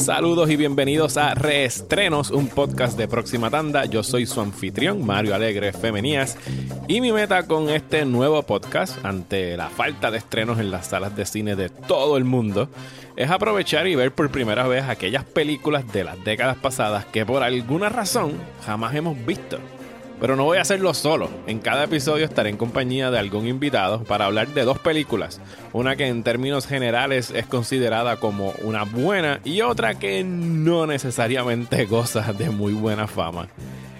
Saludos y bienvenidos a Reestrenos, un podcast de próxima tanda. Yo soy su anfitrión, Mario Alegre Femenías, y mi meta con este nuevo podcast, ante la falta de estrenos en las salas de cine de todo el mundo, es aprovechar y ver por primera vez aquellas películas de las décadas pasadas que por alguna razón jamás hemos visto. Pero no voy a hacerlo solo. En cada episodio estaré en compañía de algún invitado para hablar de dos películas. Una que en términos generales es considerada como una buena y otra que no necesariamente goza de muy buena fama.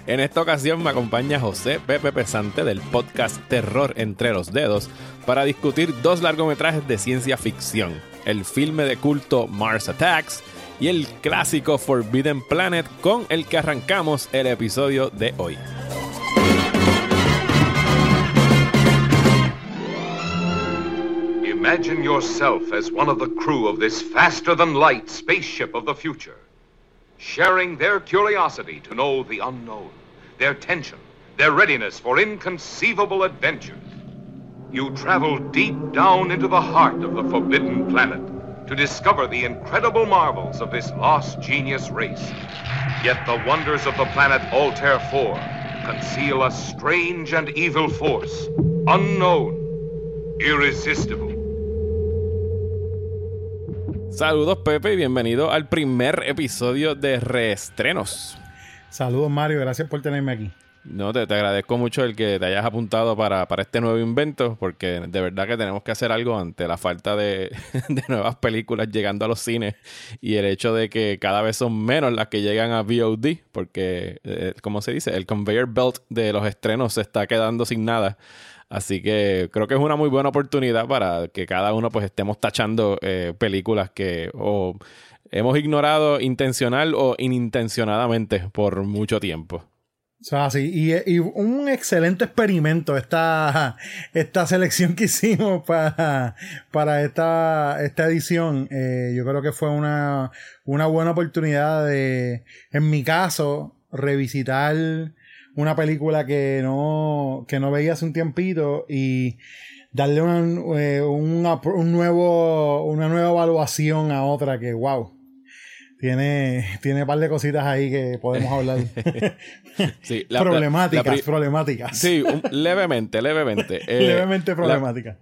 En esta ocasión me acompaña José Pepe Pesante del podcast Terror entre los dedos para discutir dos largometrajes de ciencia ficción. El filme de culto Mars Attacks y el clásico Forbidden Planet con el que arrancamos el episodio de hoy. Imagine yourself as one of the crew of this faster than light spaceship of the future, sharing their curiosity to know the unknown, their tension, their readiness for inconceivable adventures. You travel deep down into the heart of the forbidden planet to discover the incredible marvels of this lost genius race. Yet the wonders of the planet Altair 4 conceal a strange and evil force, unknown, irresistible. Saludos Pepe y bienvenido al primer episodio de Reestrenos. Saludos Mario, gracias por tenerme aquí. No, te, te agradezco mucho el que te hayas apuntado para, para, este nuevo invento, porque de verdad que tenemos que hacer algo ante la falta de, de, nuevas películas llegando a los cines y el hecho de que cada vez son menos las que llegan a VOD, porque, eh, como se dice, el conveyor belt de los estrenos se está quedando sin nada. Así que creo que es una muy buena oportunidad para que cada uno pues estemos tachando eh, películas que o hemos ignorado intencional o inintencionadamente por mucho tiempo. O sea, sí, y, y, un excelente experimento esta, esta selección que hicimos para, para esta, esta edición. Eh, yo creo que fue una, una buena oportunidad de, en mi caso, revisitar una película que no, que no veía hace un tiempito y darle una, eh, una, un nuevo, una nueva evaluación a otra que, wow, tiene, tiene un par de cositas ahí que podemos hablar. sí, problemáticas, la, la, problemáticas. Sí, un, levemente, levemente. Eh, levemente problemáticas.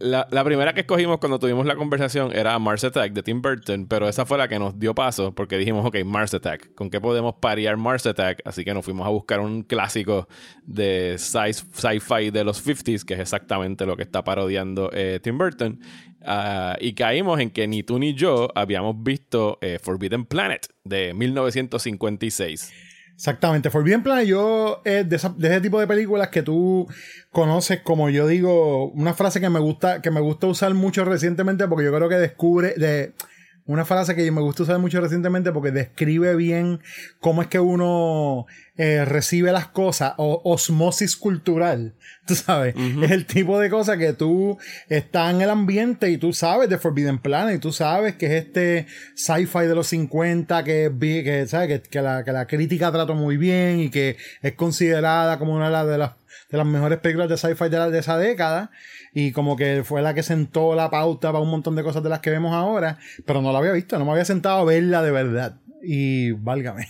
La, la, primera que escogimos cuando tuvimos la conversación era Mars Attack de Tim Burton, pero esa fue la que nos dio paso porque dijimos, ok, Mars Attack, ¿con qué podemos parear Mars Attack? Así que nos fuimos a buscar un clásico de sci-fi de los 50s, que es exactamente lo que está parodiando eh, Tim Burton. Uh, y caímos en que ni tú ni yo habíamos visto eh, Forbidden Planet de 1956. Exactamente. Forbidden Planet yo es de, de, ese tipo de películas que tú conoces como yo digo, una frase que me gusta, que me gusta usar mucho recientemente porque yo creo que descubre, de, una frase que me gusta usar mucho recientemente porque describe bien cómo es que uno eh, recibe las cosas, o osmosis cultural, tú sabes, uh -huh. es el tipo de cosa que tú estás en el ambiente y tú sabes de Forbidden Planet y tú sabes que es este sci-fi de los 50 que, que, ¿sabes? Que, que, la, que la crítica trató muy bien y que es considerada como una de las, de las mejores películas de sci-fi de, esa década y como que fue la que sentó la pauta para un montón de cosas de las que vemos ahora, pero no la había visto, no me había sentado a verla de verdad y válgame.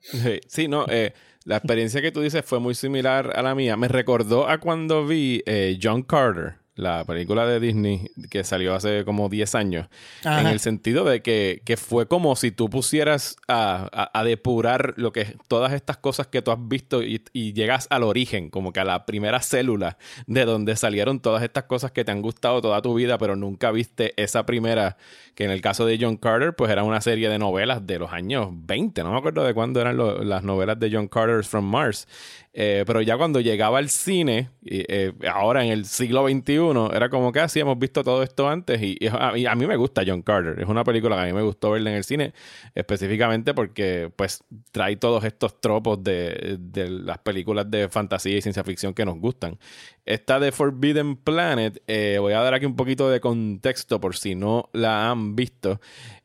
Sí, sí no, eh, la experiencia que tú dices fue muy similar a la mía. Me recordó a cuando vi eh, John Carter, la película de Disney que salió hace como 10 años, Ajá. en el sentido de que, que, fue como si tú pusieras a, a, a, depurar lo que todas estas cosas que tú has visto y, y, llegas al origen, como que a la primera célula de donde salieron todas estas cosas que te han gustado toda tu vida, pero nunca viste esa primera, que en el caso de John Carter, pues era una serie de novelas de los años 20, no me acuerdo de cuándo eran lo, las novelas de John Carter from Mars. Eh, pero ya cuando llegaba al cine, eh, ahora en el siglo XXI, era como que así hemos visto todo esto antes. Y, y, a, y, a, mí me gusta John Carter. Es una película que a mí me gustó verla en el cine, específicamente porque pues trae todos estos tropos de, de las películas de fantasía y ciencia ficción que nos gustan. Esta de Forbidden Planet, eh, voy a dar aquí un poquito de contexto por si no la han visto.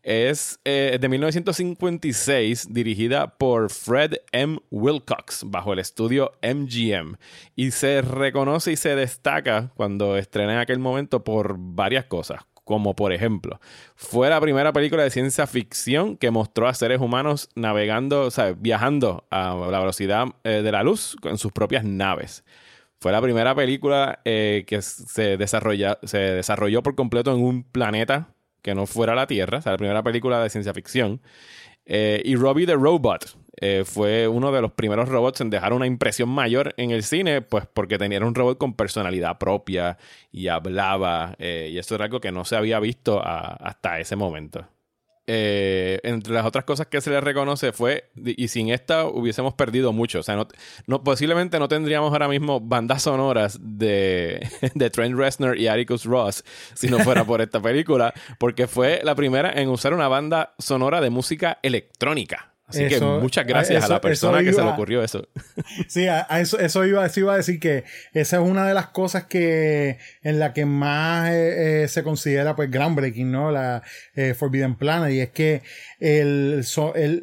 Es eh, de 1956, dirigida por Fred M. Wilcox, bajo el estudio MGM. Y se reconoce y se destaca cuando estrena en aquel momento por varias cosas. como por ejemplo, fue la primera película de ciencia ficción que mostró a seres humanos navegando, o sea, viajando a la velocidad eh, de la luz en sus propias naves. Fue la primera película eh, que se, desarrolla, se desarrolló por completo en un planeta que no fuera la Tierra, o sea, la primera película de ciencia ficción. Eh, y Robbie the Robot eh, fue uno de los primeros robots en dejar una impresión mayor en el cine, pues porque tenía un robot con personalidad propia y hablaba, y eso era algo que no se había visto hasta ese momento. Eh, entre las otras cosas que se le reconoce fue, y sin esta hubiésemos perdido mucho, o sea, no, posiblemente no tendríamos ahora mismo bandas sonoras de, de Trent Reznor y Atticus Ross si no fuera por esta película, porque fue la primera en usar una banda sonora de música electrónica. Así que muchas gracias a, la persona que se le ocurrió eso. Sí, a, eso, eso, iba, iba a decir que esa es una de las cosas que en la que más eh, eh, se considera pues groundbreaking, ¿no? La eh, Forbidden Planet. Y es que el,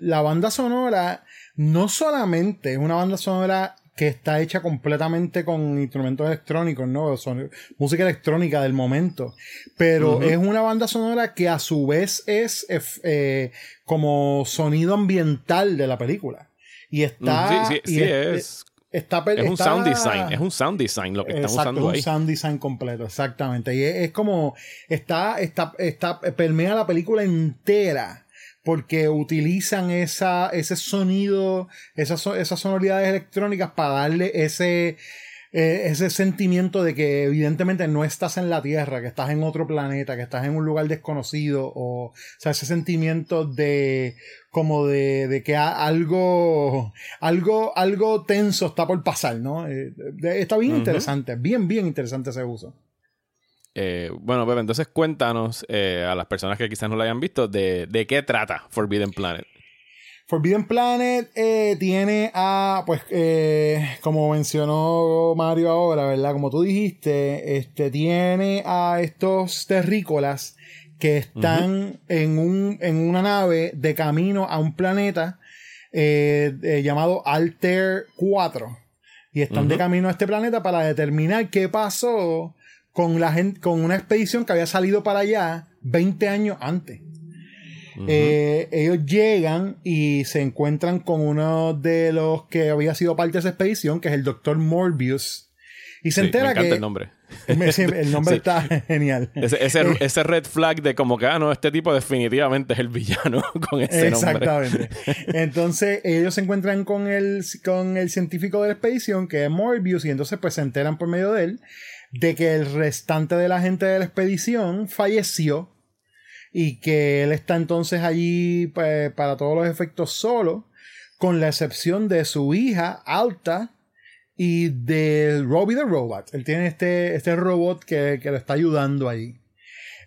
la banda sonora no solamente es una banda sonora que está hecha completamente con instrumentos electrónicos, ¿no? Son, música electrónica del momento. Pero es una banda sonora que a su vez es eh, como sonido ambiental de la película. Y está. Sí, sí, sí es. Está, es un sound design, es un sound design lo que estamos usando ahí. Es un sound design completo, exactamente. Y es, como, está, está, está, permea la película entera porque utilizan esa, ese sonido, esas, esas sonoridades electrónicas para darle ese, eh, ese sentimiento de que evidentemente no estás en la Tierra, que estás en otro planeta, que estás en un lugar desconocido, o, o sea, ese sentimiento de como de, de que algo, algo, algo tenso está por pasar, ¿no? Eh, está bien interesante, bien, bien interesante ese uso. Eh, bueno, Pepe, entonces cuéntanos eh, a las personas que quizás no lo hayan visto de, de qué trata Forbidden Planet. Forbidden Planet eh, tiene a, pues, como mencionó Mario ahora, ¿verdad? Como tú dijiste, este, tiene a estos terrícolas que están en, un, en una nave de camino a un planeta llamado Alter 4. Y están de camino a este planeta para determinar qué pasó con, la gente, con una expedición que había salido para allá 20 años antes. Eh, ellos llegan y se encuentran con uno de los que había sido parte de esa expedición, que es el doctor Morbius. Y se entera me encanta que. el nombre. el nombre está genial. Ese, eh, ese, red flag de como que, ah, no, este tipo definitivamente es el villano con ese nombre. Exactamente. Entonces, ellos se encuentran con el, con el científico de la expedición, que es Morbius, y entonces, pues se enteran por medio de él de que el restante de la gente de la expedición falleció y que él está entonces allí pues, para todos los efectos solo, con la excepción de su hija Alta y de Robbie the Robot. Él tiene este, este robot que, que lo está ayudando ahí.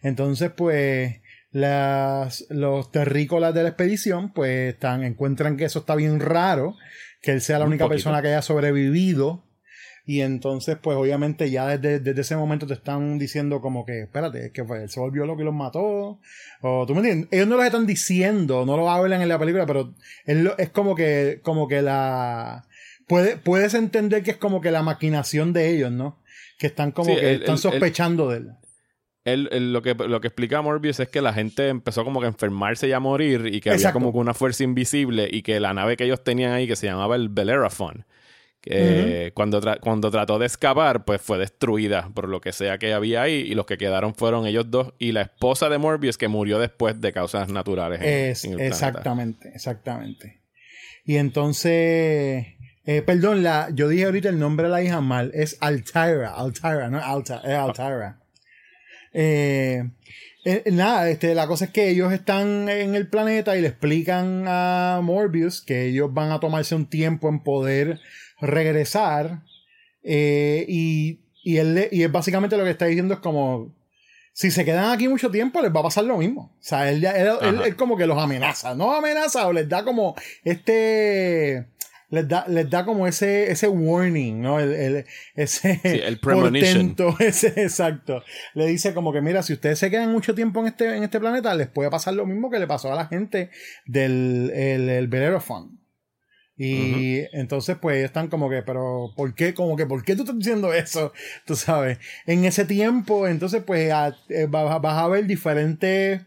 Entonces, pues, las, los terrícolas de la expedición, pues, están, encuentran que eso está bien raro, que él sea la única persona que haya sobrevivido y entonces, pues obviamente ya desde, ese momento te están diciendo como que, espérate, es que pues, él se volvió loco y los mató. O tú me entiendes, ellos no lo están diciendo, no lo hablan en la película, pero es como que, como que la... Puede, puedes entender que es como que la maquinación de ellos, ¿no? Que están como que están sospechando de él. Él, lo, que, lo que explica Morbius es que la gente empezó como que a enfermarse y a morir y que había como que una fuerza invisible y que la nave que ellos tenían ahí que se llamaba el Bellerophon cuando, cuando trató de escapar, pues fue destruida por lo que sea que había ahí y los que quedaron fueron ellos dos y la esposa de Morbius que murió después de causas naturales. exactamente, exactamente. Y entonces, eh, perdón, la, yo dije ahorita el nombre de la hija mal, es Altira, Altira, no Alta, es Altira. Eh, eh, nada, este, la cosa es que ellos están en el planeta y le explican a Morbius que ellos van a tomarse un tiempo en poder regresar. Eh, y, y, él, y es básicamente lo que está diciendo es como, si se quedan aquí mucho tiempo, les va a pasar lo mismo. O sea, él, él, como que los amenaza. No amenaza, o les da como este... Les da, les da como ese, ese warning, ¿no? El, ese el portento, ese, exacto. Le dice como que, mira, si ustedes se quedan mucho tiempo en este, en este planeta, les puede pasar lo mismo que le pasó a la gente del el, el Y entonces, pues, están como que, pero, ¿por qué? Como que, ¿por qué tú estás diciendo eso? Tú sabes. En ese tiempo, entonces, pues, eh, vas, a ver diferentes,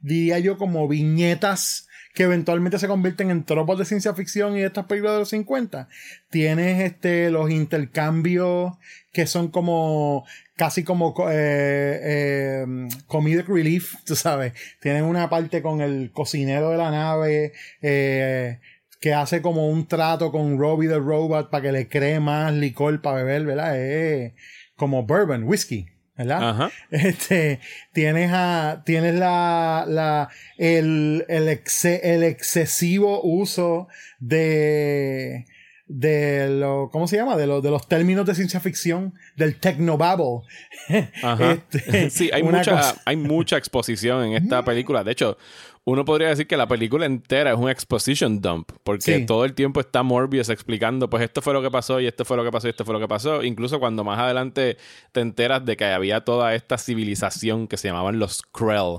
diría yo, como viñetas que eventualmente se convierten en tropos de ciencia ficción y estas películas de los 50. Tienes este, los intercambios que son como casi como eh, eh, comedic relief, tú sabes. Tienen una parte con el cocinero de la nave, eh, que hace como un trato con Robbie the Robot para que le cree más licor para beber, ¿verdad? Es como bourbon, whisky. ¿verdad? Ajá. Este, tienes a, tienes la, la, el, el, el excesivo uso de, de lo, ¿cómo se llama? De, lo, de los términos de ciencia ficción, del technobabble. Ajá. Este, sí, hay mucha, hay mucha exposición en esta película. De hecho, uno podría decir que la película entera es un exposition dump, porque todo el tiempo está Morbius explicando, pues esto fue lo que pasó y esto fue lo que pasó y esto fue lo que pasó. Incluso cuando más adelante te enteras de que había toda esta civilización que se llamaban los Krell,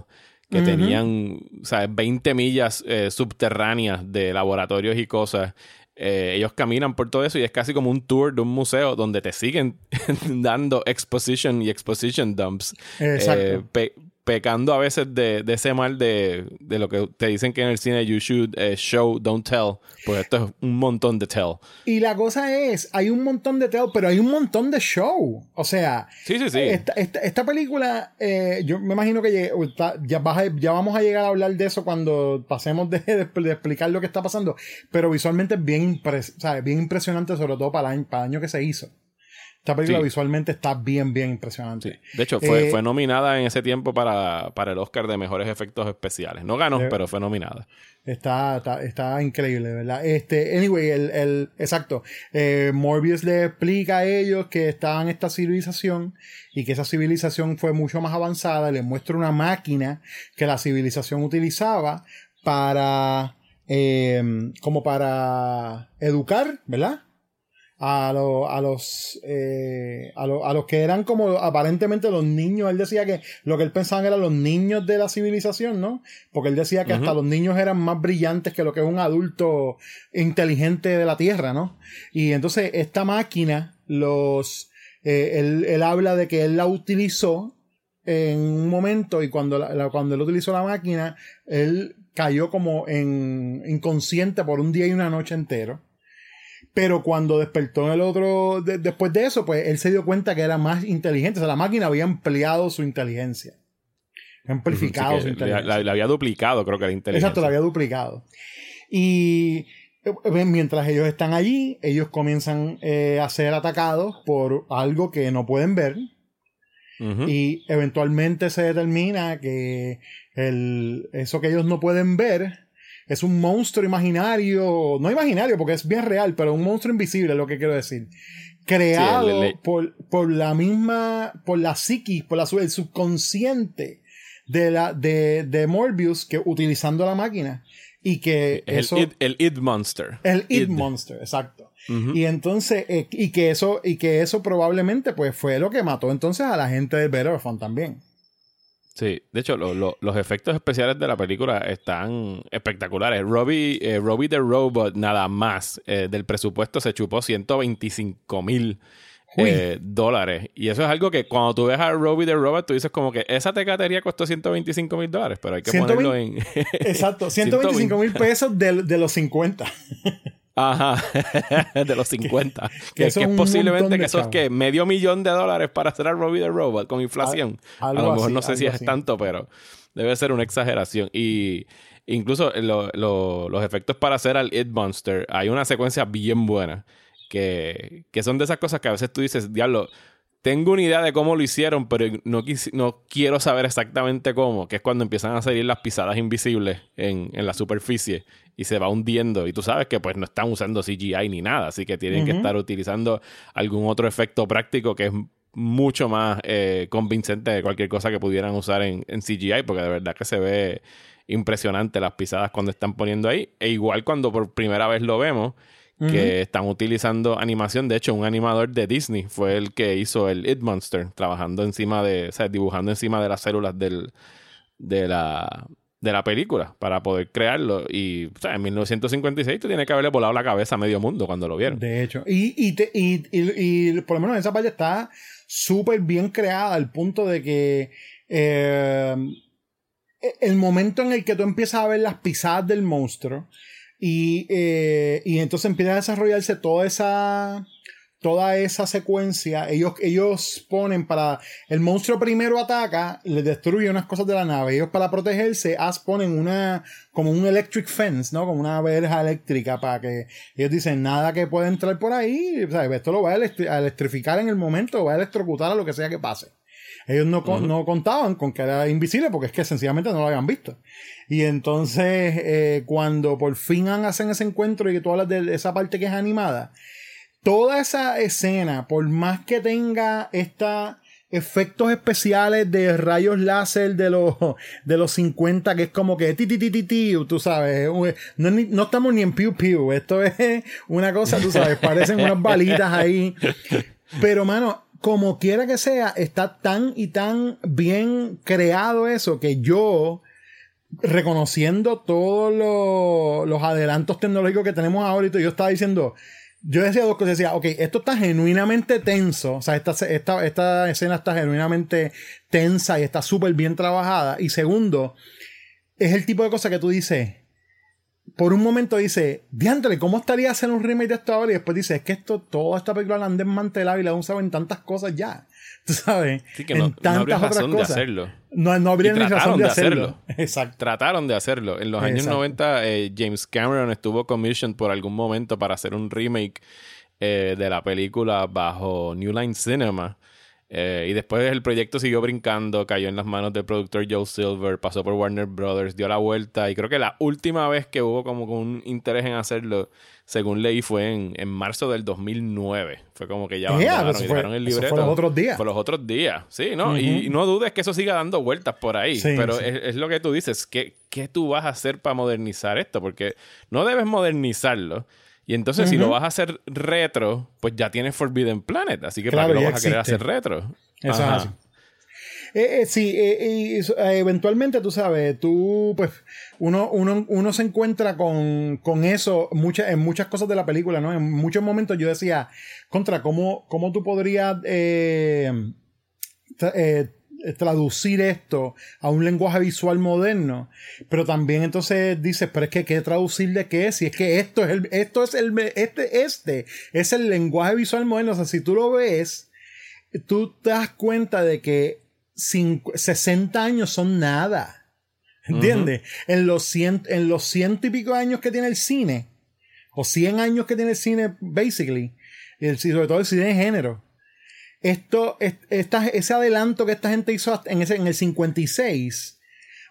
que tenían, o sea, 20 millas eh, subterráneas de laboratorios y cosas. Eh, ellos caminan por todo eso y es casi como un tour de un museo donde te siguen dando exposition y exposition dumps. Exacto. Eh, pecando a veces de, ese mal de, lo que te dicen que en el cine you should eh, show, don't tell. Pues esto es un montón de tell. Y la cosa es, hay un montón de tell, pero hay un montón de show. O sea, sí, sí, sí. Esta, película, eh, yo me imagino que ya, ya, vamos a llegar a hablar de eso cuando pasemos de, explicar lo que está pasando. Pero visualmente es bien, bien impresionante, sobre todo para para el año que se hizo. Esta película visualmente está bien, bien impresionante. De hecho, fue, eh, fue nominada en ese tiempo para, para, el Oscar de Mejores Efectos Especiales. No ganó, eh, pero fue nominada. Está, está, increíble, ¿verdad? Este, anyway, el, el exacto. Eh, Morbius le explica a ellos que estaban en esta civilización y que esa civilización fue mucho más avanzada. Les muestra una máquina que la civilización utilizaba para, como para educar, ¿verdad? A, a los eh, a, a, los que eran como aparentemente los niños. Él decía que lo que él pensaba eran los niños de la civilización, ¿no? Porque él decía que hasta los niños eran más brillantes que lo que es un adulto inteligente de la Tierra, ¿no? Y entonces esta máquina, los eh, él, él, habla de que él la utilizó en un momento y cuando, cuando él utilizó la máquina, él cayó como en inconsciente por un día y una noche entero. Pero cuando despertó en el otro, después de eso, pues él se dio cuenta que era más inteligente. O sea, la máquina había ampliado su inteligencia. Amplificado su inteligencia. La, había duplicado, creo que la inteligencia. Exacto, la había duplicado. Y eh, mientras ellos están allí, ellos comienzan eh, a ser atacados por algo que no pueden ver. Y eventualmente se determina que el, eso que ellos no pueden ver es un monstruo imaginario, no imaginario porque es bien real, pero un monstruo invisible, lo que quiero decir. Creado por, por, la misma, por la psiquis, por la, el subconsciente de, la, de, de Morbius que utilizando la máquina. Y que el eso. El id Monster. El Id, Monster, exacto. Y entonces, eh, y que eso, y que eso probablemente pues fue lo que mató entonces a la gente de Better también. Sí, de hecho, los efectos especiales de la película están espectaculares. Robbie, eh, Robbie the Robot, nada más eh, del presupuesto se chupó 125 mil eh, dólares. Y eso es algo que cuando tú ves a Robbie the Robot, tú dices como que esa tecatería costó 125 mil dólares, pero hay que ponerlo en... Exacto, 125 mil pesos de, de los 50. Ajá, de los 50. que, es posiblemente que eso es que medio millón de dólares para hacer a Robbie the Robot con inflación. a lo mejor no sé si es tanto, pero debe ser una exageración. Y incluso los efectos para hacer al It Monster, hay una secuencia bien buena. Que, que son de esas cosas que a veces tú dices, diablo, tengo una idea de cómo lo hicieron, pero no, no quiero saber exactamente cómo, que es cuando empiezan a salir las pisadas invisibles en, la superficie y se va hundiendo. Y tú sabes que pues no están usando CGI ni nada, así que tienen que estar utilizando algún otro efecto práctico que es mucho más eh, convincente de cualquier cosa que pudieran usar en, en CGI, porque de verdad que se ve impresionante las pisadas cuando están poniendo ahí. E igual cuando por primera vez lo vemos que están utilizando animación. De hecho, un animador de Disney fue el que hizo el It Monster, trabajando encima de, o sea, dibujando encima de las células del, de la, de la película para poder crearlo. Y o sea, en 1956 tú tienes que haberle volado la cabeza a medio mundo cuando lo vieron. De hecho, y, y, y, y por lo menos esa parte está súper bien creada al punto de que eh, el momento en el que tú empiezas a ver las pisadas del monstruo y, eh, y entonces empieza a desarrollarse toda esa toda esa secuencia, ellos, ellos ponen para. El monstruo primero ataca, le destruye unas cosas de la nave. Ellos, para protegerse, as ponen una. como un electric fence, ¿no? Como una verja eléctrica para que. Ellos dicen nada que pueda entrar por ahí. ¿sabes? Esto lo va a, electrificar en el momento, va a electrocutar a lo que sea que pase. Ellos no, no contaban con que era invisible porque es que sencillamente no lo habían visto. Y entonces, eh, cuando por fin hacen ese encuentro y que tú hablas de esa parte que es animada, toda esa escena, por más que tenga estos efectos especiales de rayos láser de los, de los 50, que es como que ti, ti, ti, ti, ti tú sabes, no, no, estamos ni en Pew Pew, esto es una cosa, tú sabes, parecen unas balitas ahí. Pero, mano, como quiera que sea, está tan y tan bien creado eso que yo, reconociendo todos los, los adelantos tecnológicos que tenemos ahorita, yo estaba diciendo, yo decía dos cosas. Decía, ok, esto está genuinamente tenso. O sea, esta, esta, esta escena está genuinamente tensa y está súper bien trabajada. Y segundo, es el tipo de cosa que tú dices. Por un momento dice, diantre, ¿cómo estaría hacer un remake de esto ahora? Y después dice, es que esto, toda esta película la han desmantelado y la han usado en tantas cosas ya. ¿Tú sabes? Sí, que en no, tantas no otras cosas. De hacerlo. No, no habría ni razón de hacerlo. Exacto. Trataron de hacerlo. En los años 90, eh, James Cameron estuvo commissioned por algún momento para hacer un remake eh, de la película bajo New Line Cinema. Eh, y después el proyecto siguió brincando, cayó en las manos del productor Joe Silver, pasó por Warner Brothers, dio la vuelta. Y creo que la última vez que hubo como un interés en hacerlo según leí, fue en, en marzo del 2009. Fue como que ya abandonaron y dejaron el libreto. Fue los otros días. Fue los otros días, sí, ¿no? y, no dudes que eso siga dando vueltas por ahí. pero Es, lo que tú dices. ¿Qué, ¿Qué tú vas a hacer para modernizar esto? Porque no debes modernizarlo. Y entonces, si lo vas a hacer retro, pues ya tienes Forbidden Planet. Así que ¿para qué lo vas a querer hacer retro? Eso es así. Eh, eh, sí, eh, eventualmente tú sabes, tú, pues, uno, uno, uno se encuentra con, con eso muchas en muchas cosas de la película, ¿no? En muchos momentos yo decía, contra, ¿cómo, cómo tú podrías traducir esto a un lenguaje visual moderno? Pero también entonces dices, pero es que ¿qué traducir de qué? Si es que esto es el, esto es el, este, este es el lenguaje visual moderno. O sea, si tú lo ves, tú te das cuenta de que 60 años son nada. ¿Entiendes? en, los cien, en los ciento y pico años que tiene el cine, o 100 años que tiene el cine, basically, y sobre todo el cine de género, esto, ese adelanto que esta gente hizo en, ese, en el 56,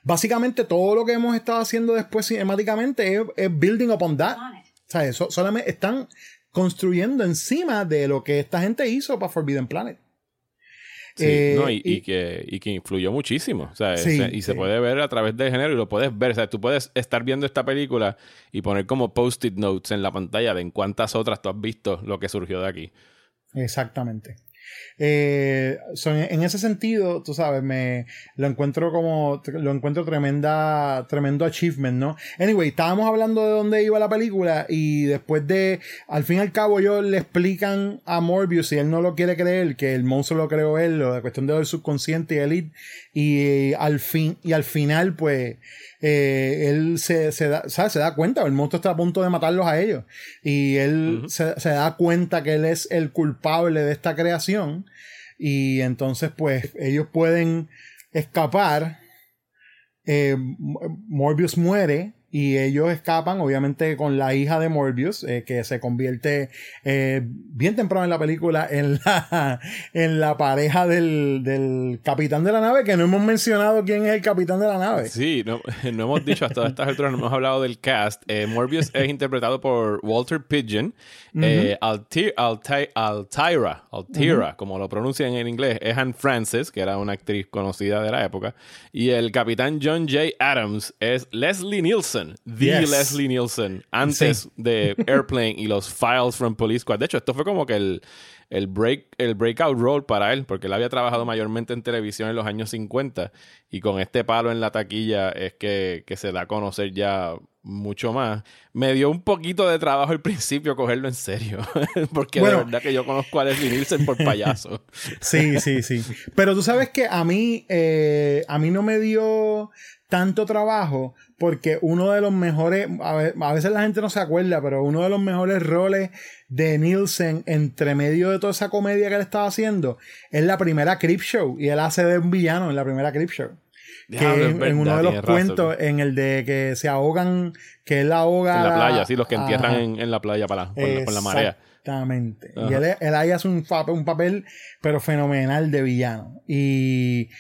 básicamente todo lo que hemos estado haciendo después cinemáticamente es, building upon that. O sea, eso, solamente están construyendo encima de lo que esta gente hizo para Forbidden Planet. Sí, eh, no, y, que, y que influyó muchísimo. O sea, y se puede ver a través del género y lo puedes ver. O sea, tú puedes estar viendo esta película y poner como post-it notes en la pantalla de en cuántas otras tú has visto lo que surgió de aquí. Exactamente. Eh, en ese sentido, tú sabes, me lo encuentro como lo encuentro tremenda, tremendo achievement, ¿no? Anyway, estábamos hablando de dónde iba la película y después de, al fin y al cabo, ellos le explican a Morbius y él no lo quiere creer, que el monstruo lo creó él, la cuestión de del subconsciente y elite, y al fin, y al final, pues, eh, él se, se, da, se da cuenta, el monstruo está a punto de matarlos a ellos. Y él se, se, da cuenta que él es el culpable de esta creación. Y entonces, pues, ellos pueden escapar. Eh, Morbius muere y ellos escapan, obviamente, con la hija de Morbius, eh, que se convierte eh, bien temprano en la película en la, en la pareja del, del, capitán de la nave, que no hemos mencionado quién es el capitán de la nave. Sí, no, no hemos dicho hasta estas alturas, no hemos hablado del cast. Eh, Morbius es interpretado por Walter Pigeon. Altira, Altira, como lo pronuncian en inglés, es Anne Francis, que era una actriz conocida de la época. Y el capitán John J. Adams es Leslie Nielsen Nielsen, The Leslie Nielsen, antes de Airplane y los Files from Police Squad. De hecho, esto fue como que el, el, break, el breakout role para él, porque él había trabajado mayormente en televisión en los años 50 y con este palo en la taquilla es que, que se da a conocer ya mucho más. Me dio un poquito de trabajo al principio cogerlo en serio, porque de verdad que yo conozco a Leslie Nielsen por payaso. sí, sí, sí. Pero tú sabes que a mí, eh, a mí no me dio tanto trabajo porque uno de los mejores, a veces la gente no se acuerda, pero uno de los mejores roles de Nielsen entre medio de toda esa comedia que él estaba haciendo es la primera Crip Show y él hace de un villano en la primera Crip Show. Que en, uno de los cuentos, en el de que se ahogan, que él ahoga. En la playa, sí, los que entierran en, la playa para, con, la marea. Exactamente. Y él, él, ahí hace un, un papel, pero fenomenal de villano. Y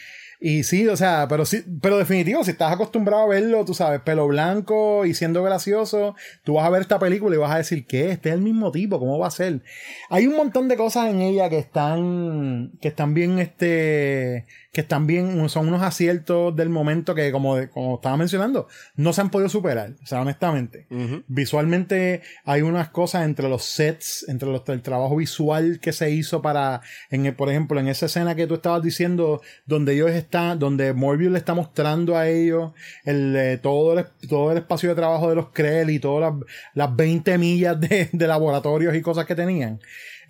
y sí, o sea, pero sí, pero definitivo, si estás acostumbrado a verlo, tú sabes, pelo blanco y siendo gracioso, tú vas a ver esta película y vas a decir, ¿qué? Este es el mismo tipo, ¿cómo va a ser? Hay un montón de cosas en ella que están, que están bien, este, que están bien, son unos aciertos del momento que, como, como estaba mencionando, no se han podido superar, o sea, honestamente. Visualmente hay unas cosas entre los sets, entre los, el trabajo visual que se hizo para, en, por ejemplo, en esa escena que tú estabas diciendo, donde ellos están, donde Morbius le está mostrando a ellos el, eh, todo, el, todo el espacio de trabajo de los Krell y todas las, las 20 millas de, de laboratorios y cosas que tenían.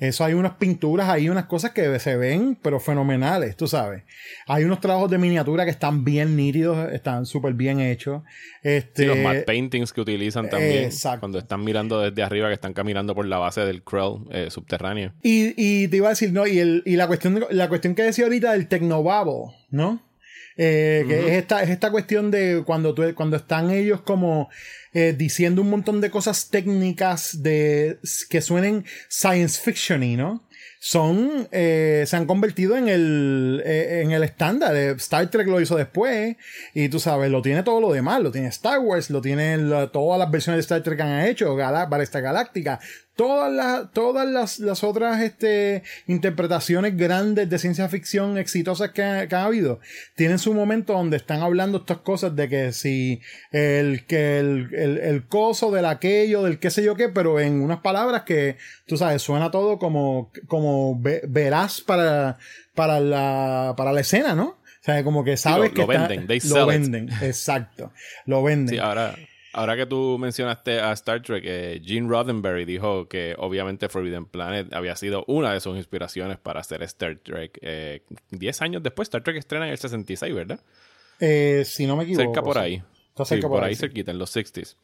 Eso hay unas pinturas, hay unas cosas que se ven, pero fenomenales, tú sabes. Hay unos trabajos de miniatura que están bien nítidos, están súper bien hechos. Este, los matte paintings que utilizan también. Cuando están mirando desde arriba, que están caminando por la base del Krell eh, subterráneo. Y, y, te iba a decir, ¿no? Y, el, y la, cuestión, la cuestión que decía ahorita del Tecnobabble, ¿no? Eh, que es, esta, es esta cuestión de cuando, tú, cuando están ellos como eh, diciendo un montón de cosas técnicas de, que suenen science fiction ¿no? Son, eh, se han convertido en el, en el estándar. Star Trek lo hizo después y tú sabes, lo tiene todo lo demás. Lo tiene Star Wars, lo tiene todas las versiones de Star Trek que han hecho, para esta galáctica todas las, todas las, las otras este, interpretaciones grandes de ciencia ficción exitosas que, han habido tienen su momento donde están hablando estas cosas de que si el que el, el, el, coso del aquello, del qué sé yo qué, pero en unas palabras que tú sabes, suena todo como, como verás para, para la, para la escena, ¿no? O sea, como que sabes que lo venden, lo venden, exacto, lo venden. Sí, ahora Ahora que tú mencionaste a Star Trek, eh, Gene Roddenberry dijo que obviamente Forbidden Planet había sido una de sus inspiraciones para hacer Star Trek. Eh, diez años después, Star Trek estrena en el 66, ¿verdad? Eh, si no me equivoco. Cerca por ahí. Está cerca por, ahí, cerquita, en los 60s.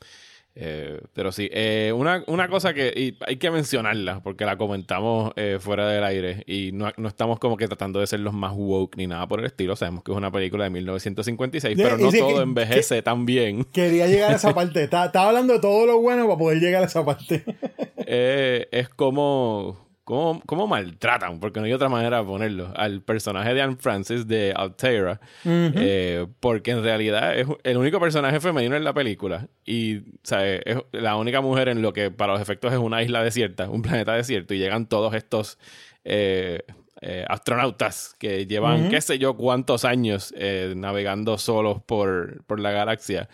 Eh, pero sí, eh, una, una, cosa que hay que mencionarla, porque la comentamos eh, fuera del aire y no, no, estamos como que tratando de ser los más woke ni nada por el estilo. Sabemos que es una película de 1956, pero no todo envejece tan bien. Quería llegar a esa parte. estaba, hablando de todo lo bueno para poder llegar a esa parte. es como cómo, maltratan, porque no hay otra manera de ponerlo, al personaje de Anne Francis de Altera, eh, porque en realidad es el único personaje femenino en la película y ¿sabe? es la única mujer en lo que para los efectos es una isla desierta, un planeta desierto, y llegan todos estos eh, eh, astronautas que llevan qué sé yo cuántos años navegando solos por, por la galaxia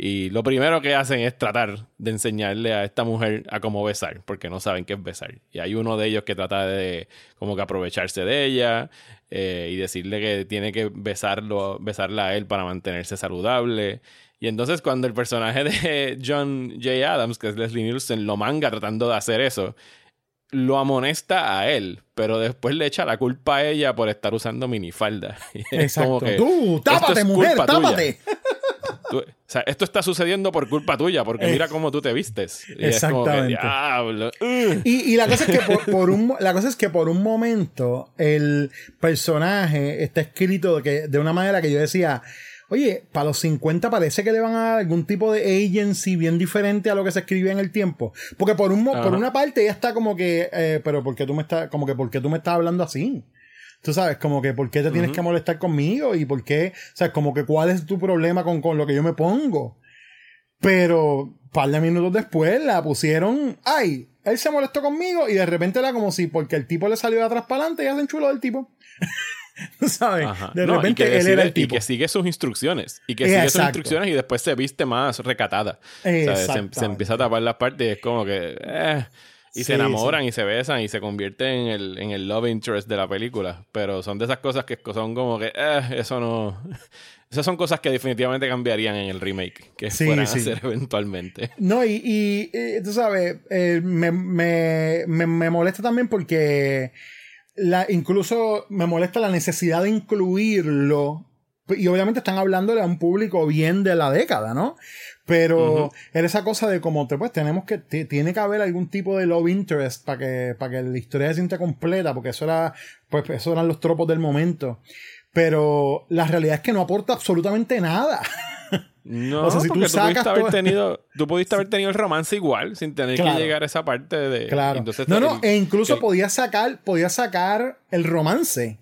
y lo primero que hacen es tratar de enseñarle a esta mujer a cómo besar, porque no saben qué es besar. Y hay uno de ellos que trata de como que aprovecharse de ella eh, y decirle que tiene que besarlo, besarla a él para mantenerse saludable. Y entonces cuando el personaje de John J. Adams, que es Leslie Nielsen, lo manga tratando de hacer eso, lo amonesta a él, pero después le echa la culpa a ella por estar usando minifalda. Exacto. Tú, tápate, mujer, tápate. o sea, esto está sucediendo por culpa tuya, porque mira cómo tú te vistes. Y exactamente. y, la, cosa es que por, un, la cosa es que por un momento el personaje está escrito de, de una manera que yo decía, Oye, para los 50 parece que le van a dar algún tipo de agency bien diferente a lo que se escribía en el tiempo. Porque por, un, por una parte ella está como que, eh, pero ¿por qué tú me estás, como que, ¿por qué tú me estás hablando así? Tú sabes, como que ¿por qué te tienes que molestar conmigo? Y por qué, o sea, como que ¿cuál es tu problema con, con lo que yo me pongo? Pero, un par de minutos después la pusieron, ay, él se molestó conmigo y de repente era como si porque el tipo le salió de atrás para adelante y hacen chulo del tipo. ¿Sabes? De repente él era el tipo. Y que sigue sus instrucciones. Y que sigue sus instrucciones y después se viste más recatada. Se, se, empieza a tapar las partes y es como que. Eh, y se enamoran y se besan y se convierte en el, en el love interest de la película. Pero son de esas cosas que son como que, eh, eso no. Esas son cosas que definitivamente cambiarían en el remake, que fueran a hacer eventualmente. No, y, y, tú sabes, eh, me, me, me, molesta también porque la, incluso me molesta la necesidad de incluirlo. Y obviamente están hablándole a un público bien de la década, ¿no? Pero era esa cosa de como te pues tenemos que tiene que haber algún tipo de love interest para que para que la historia se sienta completa, porque eso era pues eso eran los tropos del momento. Pero la realidad es que no aporta absolutamente nada. No, o sea, si tú, pudiste haber tenido, tú pudiste haber tenido el romance igual, sin tener que llegar a esa parte de. Claro. no, no, e incluso podías sacar, podía sacar el romance.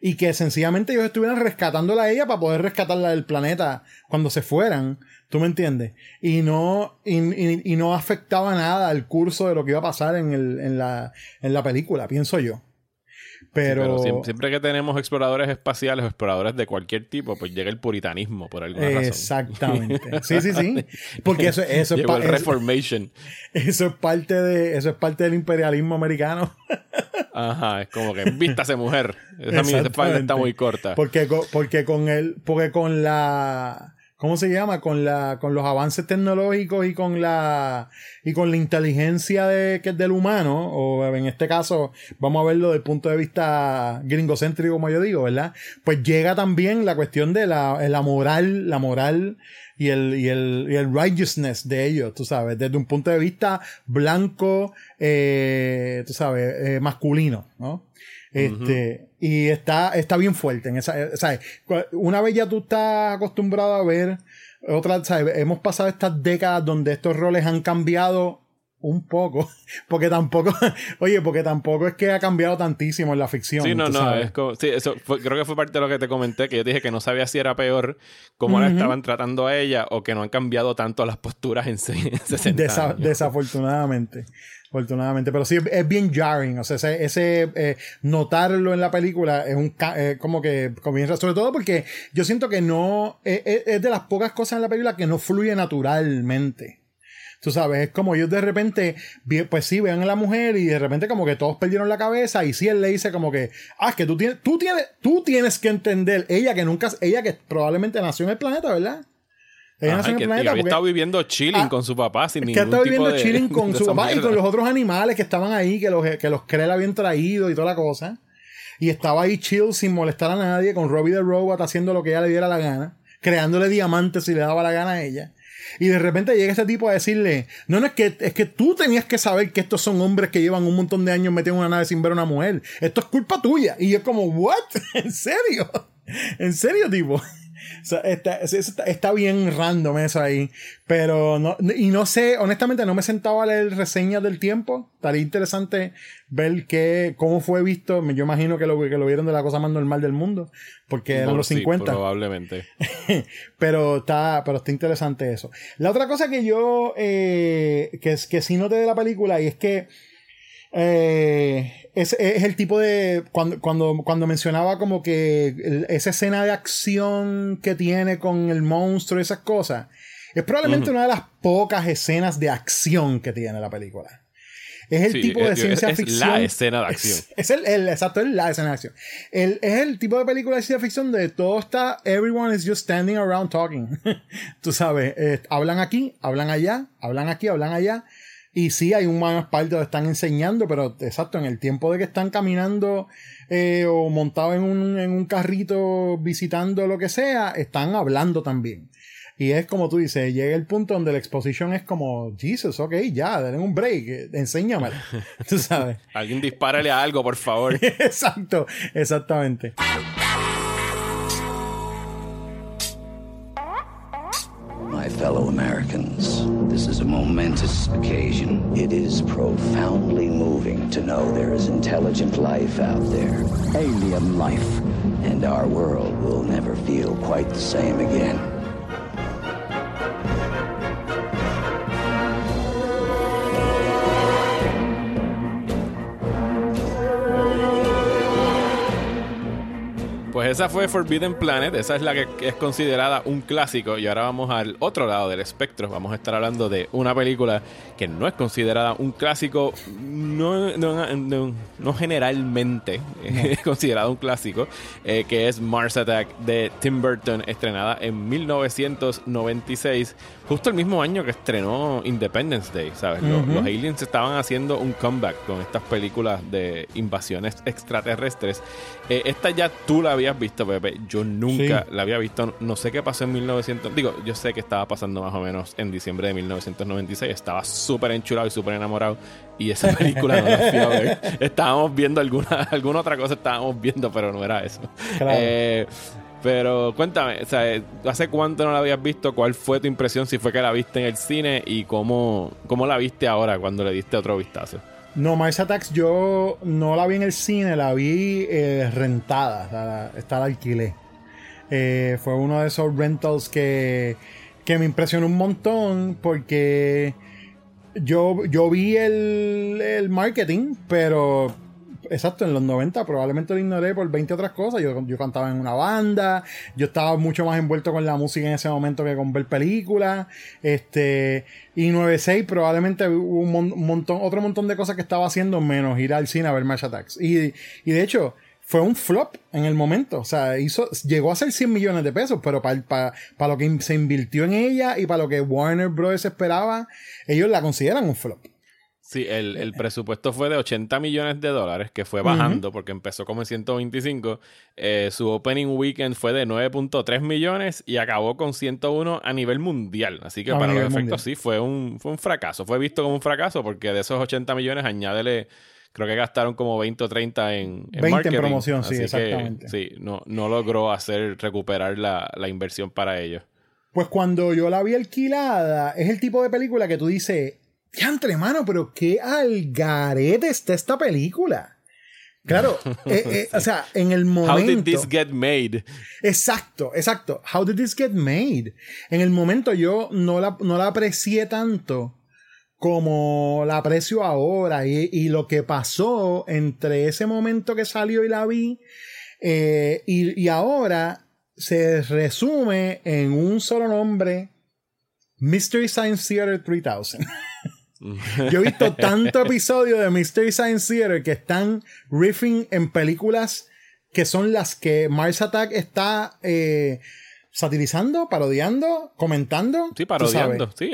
Y que sencillamente ellos estuvieran rescatándola a ella para poder rescatarla del planeta cuando se fueran. ¿Tú me entiendes? Y no, y, y, no afectaba nada al curso de lo que iba a pasar en, el, en, la, en la película, pienso yo. Pero, siempre, que tenemos exploradores espaciales o exploradores de cualquier tipo, pues llega el puritanismo por alguna razón. Exactamente. Sí, sí, sí. Porque eso, eso es el Reformation. Eso, es parte de, eso es parte del imperialismo americano. Ajá, es como que vístase mujer. Esa mi espalda está muy corta. Porque, porque con el, porque con la ¿cómo se llama? Con la, con los avances tecnológicos y con la, y con la inteligencia de, que es del humano, o en este caso, vamos a verlo desde el punto de vista gringocéntrico, como yo digo, ¿verdad? Pues llega también la cuestión de la, la moral, la moral y el, y el, y el righteousness de ellos, tú sabes, desde un punto de vista blanco, eh, tú sabes, eh, masculino, ¿no? Este, y está, está bien fuerte en esa, ¿sabes? Una vez ya tú estás acostumbrado a ver otra, ¿sabes? Hemos pasado estas décadas donde estos roles han cambiado un poco, porque tampoco, oye, porque tampoco es que ha cambiado tantísimo en la ficción. Sí, no, no, es como, sí, eso creo que fue parte de lo que te comenté, que yo dije que no sabía si era peor cómo la estaban tratando a ella o que no han cambiado tanto las posturas en, 60 Desafortunadamente afortunadamente. Pero sí, es bien jarring. O sea, ese, eh, notarlo en la película es un eh, como que comienza, sobre todo porque yo siento que no, eh, es, de las pocas cosas en la película que no fluye naturalmente. Tú sabes, es como ellos de repente, pues sí, vean a la mujer y de repente como que todos perdieron la cabeza y sí él le dice como que, ah, es que tú tienes, tú tienes, tú tienes que entender, ella que nunca, ella que probablemente nació en el planeta, ¿verdad? Ajá, que, había estado viviendo chilling ah, con su papá sin ningún que estado viviendo chilling con su papá y con los otros animales que estaban ahí, que los, que los Krell habían traído y toda la cosa. Y estaba ahí chill sin molestar a nadie, con Robbie the Robot haciendo lo que ella le diera la gana, creándole diamantes si le daba la gana a ella. Y de repente llega este tipo a decirle, no, no, es que, es que tú tenías que saber que estos son hombres que llevan un montón de años metidos en una nave sin ver a una mujer. Esto es culpa tuya. Y yo como, ¿what? ¿En serio? ¿En serio, tipo? Está, está, bien random eso ahí. Pero no, y no sé, honestamente no me he sentado a leer reseñas del tiempo. Estaría interesante ver qué, cómo fue visto. Yo imagino que lo, que lo vieron de la cosa más normal del mundo. Porque eran los 50. probablemente. pero está, pero está interesante eso. La otra cosa que yo, eh, que, que sí noté de la película y es que eh, es, es, el tipo de. Cuando, cuando, cuando mencionaba como que esa escena de acción que tiene con el monstruo y esas cosas. Es probablemente una de las pocas escenas de acción que tiene la película. Es el tipo de ciencia ficción. Es la escena de acción. Es, el, exacto, es la escena de acción. es el tipo de película de ciencia ficción donde todo está. Everyone is just standing around talking. Tú sabes, eh, hablan aquí, hablan allá, hablan aquí, hablan allá. Y sí, hay un más parte donde están enseñando, pero exacto, en el tiempo de que están caminando eh, o montados en un, en un carrito visitando lo que sea, están hablando también. Y es como tú dices, llega el punto donde la exposición es como, Jesus, ok, ya, denle un break, enséñame. Tú sabes. Alguien dispárale a algo, por favor. Exacto, exactamente. My fellow Americans, this is a momentous occasion. It is profoundly moving to know there is intelligent life out there. Alien life. And our world will never feel quite the same again. Pues esa fue Forbidden Planet, esa es la que es considerada un clásico y ahora vamos al otro lado del espectro, vamos a estar hablando de una película que no es considerada un clásico, no, no, generalmente es considerada un clásico, eh, que es Mars Attack de Tim Burton, estrenada en 1996, justo el mismo año que estrenó Independence Day, ¿sabes? los, aliens estaban haciendo un comeback con estas películas de invasiones extraterrestres. Eh, esta ya tú la habías visto, Pepe. Yo nunca la había visto. No sé qué pasó en 1900. Digo, yo sé que estaba pasando más o menos en diciembre de 1996. Estaba súper enchulado y súper enamorado. Y esa película no la fui a ver. Estábamos viendo alguna, alguna otra cosa, estábamos viendo, pero no era eso. Eh, pero cuéntame, ¿hace cuánto no la habías visto? ¿Cuál fue tu impresión? Si fue que la viste en el cine y cómo, cómo la viste ahora cuando le diste otro vistazo. No, Mars Attacks yo no la vi en el cine, la vi eh, rentada, está la alquilé. Eh, fue uno de esos rentals que, que me impresionó un montón porque yo, yo vi el, el marketing, pero exacto, en los 90 probablemente lo ignoré por 20 otras cosas. Yo, yo cantaba en una banda, yo estaba mucho más envuelto con la música en ese momento que con ver películas. Este, y 96 probablemente hubo un montón, otro montón de cosas que estaba haciendo menos ir al cine a ver March Attacks. Y, y de hecho, fue un flop en el momento. O sea, hizo, llegó a ser 100 millones de pesos, pero para lo que se invirtió en ella y para lo que Warner Bros. esperaba, ellos la consideran un flop. Sí, el, el, presupuesto fue de 80 millones de dólares, que fue bajando porque empezó como en 125. Eh, su opening weekend fue de 9.3 millones y acabó con 101 a nivel mundial. Así que para los efectos sí, fue un, fue un fracaso. Fue visto como un fracaso porque de esos 80 millones añádele, creo que gastaron como 20 o 30 en, en 20 en promoción, sí, exactamente. sí, no, no logró hacer recuperar la, la inversión para ellos. Pues cuando yo la vi alquilada, es el tipo de película que tú dices entre mano, pero qué algarete está esta película. Claro, eh, eh, o sea, en el momento. How did this get made? Exacto, exacto. How did this get made? En el momento yo no la, no la aprecié tanto como la aprecio ahora y, lo que pasó entre ese momento que salió y la vi eh, y, y ahora se resume en un solo nombre: Mystery Science Theater 3000. Yo he visto tanto episodio de Mystery Science Theater que están riffing en películas que son las que Mars Attack está eh, satirizando, parodiando, comentando. Sí, parodiando, sí.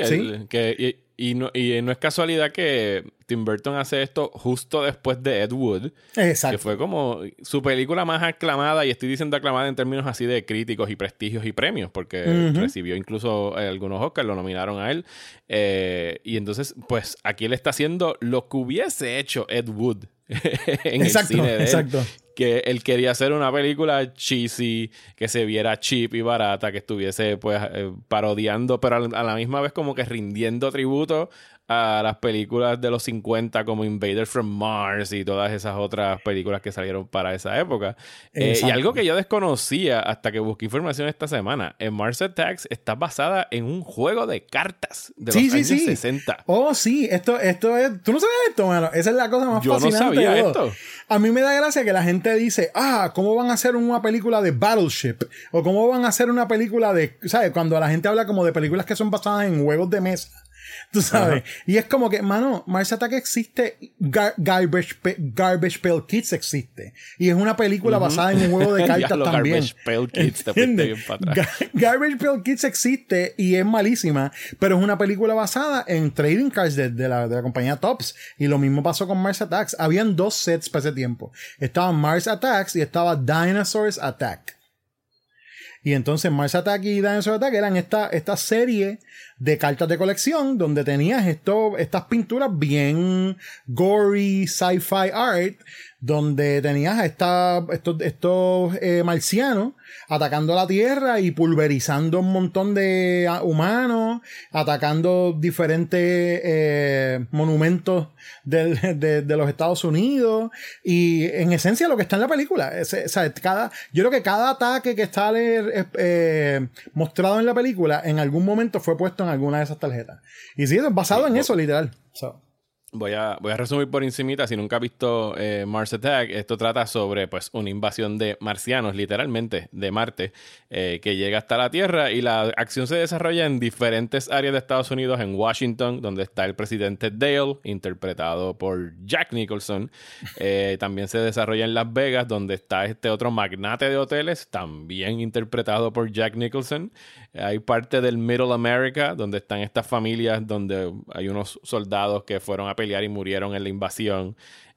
que, y, no, y no es casualidad que Tim Burton hace esto justo después de Ed Wood. Exacto. Que fue como su película más aclamada, y estoy diciendo aclamada en términos así de críticos y prestigios y premios, porque recibió incluso eh, algunos Oscars, lo nominaron a él. Eh, y entonces, pues aquí él está haciendo lo que hubiese hecho Ed Wood en el cine de exacto. Que él quería hacer una película cheesy, que se viera cheap y barata, que estuviese pues eh, parodiando, pero a la misma vez como que rindiendo tributo a las películas de los 50 como Invader from Mars y todas esas otras películas que salieron para esa época. Eh, y algo que yo desconocía hasta que busqué información esta semana, en Mars Attacks está basada en un juego de cartas de los años 60. Oh, sí, esto, esto es... Tú no sabes esto, mano. Esa es la cosa más yo fascinante. Yo no sabía esto. A mí me da gracia que la gente dice, ah, ¿cómo van a hacer una película de Battleship? O ¿cómo van a hacer una película de... ¿Sabes? Cuando la gente habla como de películas que son basadas en juegos de mesa. Tú sabes. Y es como que, mano, Mars Attack existe, Garbage, Garbage Pail Kids existe. Y es una película basada en un juego de cartas también. Garbage Pail Kids, te bien para atrás. Garbage Pail Kids existe y es malísima, pero es una película basada en trading cards de, la, de la compañía Tops. Y lo mismo pasó con Mars Attacks. Habían dos sets para ese tiempo. Estaba Mars Attacks y estaba Dinosaurs Attack. Y entonces Mars Attack y Dinosaur Attack eran esta, esta serie de cartas de colección donde tenías esto, estas pinturas bien gory, sci-fi art, donde tenías esta, estos, estos eh, marcianos atacando la Tierra y pulverizando un montón de ah, humanos, atacando diferentes eh, monumentos de, los Estados Unidos y en esencia lo que está en la película. cada, yo creo que cada ataque que está eh, mostrado en la película en algún momento fue puesto en alguna de esas tarjetas. Y sí, es basado en eso, literal. Voy a, voy a resumir por encimita, si nunca has visto eh, Mars Attack, esto trata sobre pues una invasión de marcianos, literalmente, de Marte, eh, que llega hasta la Tierra y la acción se desarrolla en diferentes áreas de Estados Unidos, en Washington, donde está el presidente Dale, interpretado por Jack Nicholson. Eh, también se desarrolla en Las Vegas, donde está este otro magnate de hoteles, también interpretado por Jack Nicholson. Hay parte del Middle America, donde están estas familias, donde hay unos soldados que fueron a pelear y murieron en la invasión.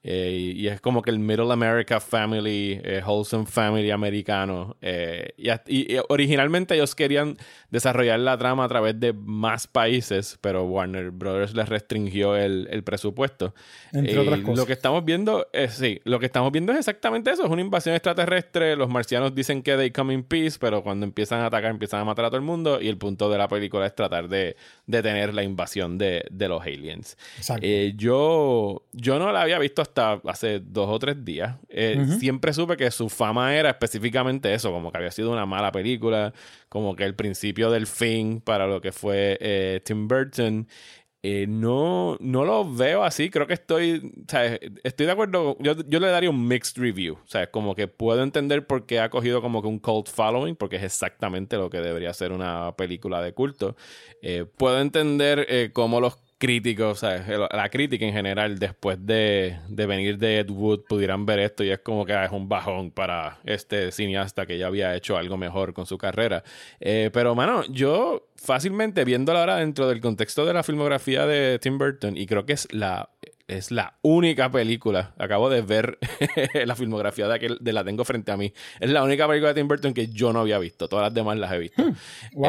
Eh, y es como que el Middle America Family, eh, Wholesome Family americano. Eh, y, originalmente ellos querían desarrollar la trama a través de más países, pero Warner Brothers les restringió el, presupuesto. Entre otras cosas. Lo que estamos viendo es, sí, lo que estamos viendo es exactamente eso, es una invasión extraterrestre. Los marcianos dicen que they come in peace, pero cuando empiezan a atacar empiezan a matar a todo el mundo y el punto de la película es tratar de detener la invasión de, los aliens. yo, yo no la había visto hasta hace dos o tres días. Eh, siempre supe que su fama era específicamente eso, como que había sido una mala película, como que el principio del fin para lo que fue eh, Tim Burton. Eh, no, no lo veo así. Creo que estoy. Estoy de acuerdo. Yo, yo, le daría un mixed review. Sea, como que puedo entender por qué ha cogido como que un cult following, porque es exactamente lo que debería ser una película de culto. puedo entender cómo los críticos, o sea, la crítica en general, después de, venir de Ed Wood, pudieran ver esto y es como que es un bajón para este cineasta que ya había hecho algo mejor con su carrera. Eh, pero, mano, yo fácilmente viéndola ahora dentro del contexto de la filmografía de Tim Burton, y creo que es la es la única película. Acabo de ver la filmografía de, aquel, de la tengo frente a mí. Es la única película de Tim Burton que yo no había visto. Todas las demás las he visto. Hmm.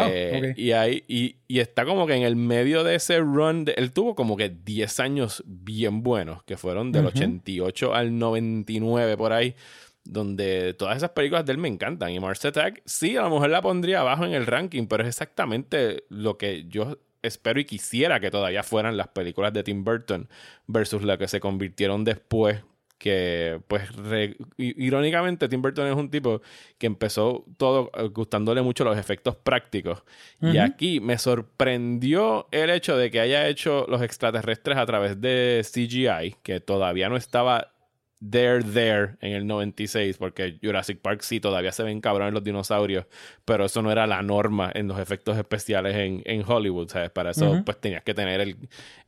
Eh, y, hay, y, está como que en el medio de ese run. él tuvo como que 10 años bien buenos, que fueron del 88 al 99 por ahí. Donde todas esas películas de él me encantan. Y Mars Attack, sí, a lo mejor la pondría abajo en el ranking, pero es exactamente lo que yo espero y quisiera que todavía fueran las películas de Tim Burton versus las que se convirtieron después que pues irónicamente Tim Burton es un tipo que empezó todo eh, gustándole mucho los efectos prácticos. Y aquí me sorprendió el hecho de que haya hecho los extraterrestres a través de CGI que todavía no estaba There, There en el 96, porque Jurassic Park sí todavía se ven cabrones los dinosaurios, pero eso no era la norma en los efectos especiales en, en Hollywood, ¿sabes? Para eso pues tenías que tener el,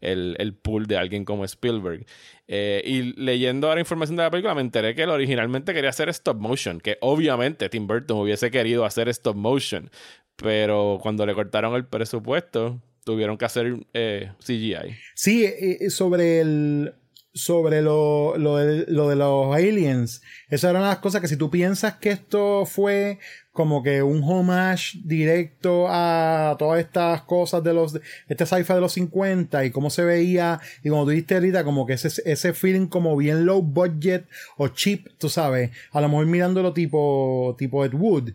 el, el, pool de alguien como Spielberg. Eh, y leyendo la información de la película me enteré que él originalmente quería hacer stop motion, que obviamente Tim Burton hubiese querido hacer stop motion, pero cuando le cortaron el presupuesto tuvieron que hacer eh, CGI. Sí, eh, sobre el sobre lo, lo, de, lo, de, los aliens. Esas eran las cosas que si tú piensas que esto fue como que un homage directo a todas estas cosas de los, este sci-fi de los 50 y cómo se veía, y como tú dijiste ahorita, como que ese, ese feeling como bien low budget o cheap, tú sabes, a lo mejor mirándolo tipo, tipo Ed Wood.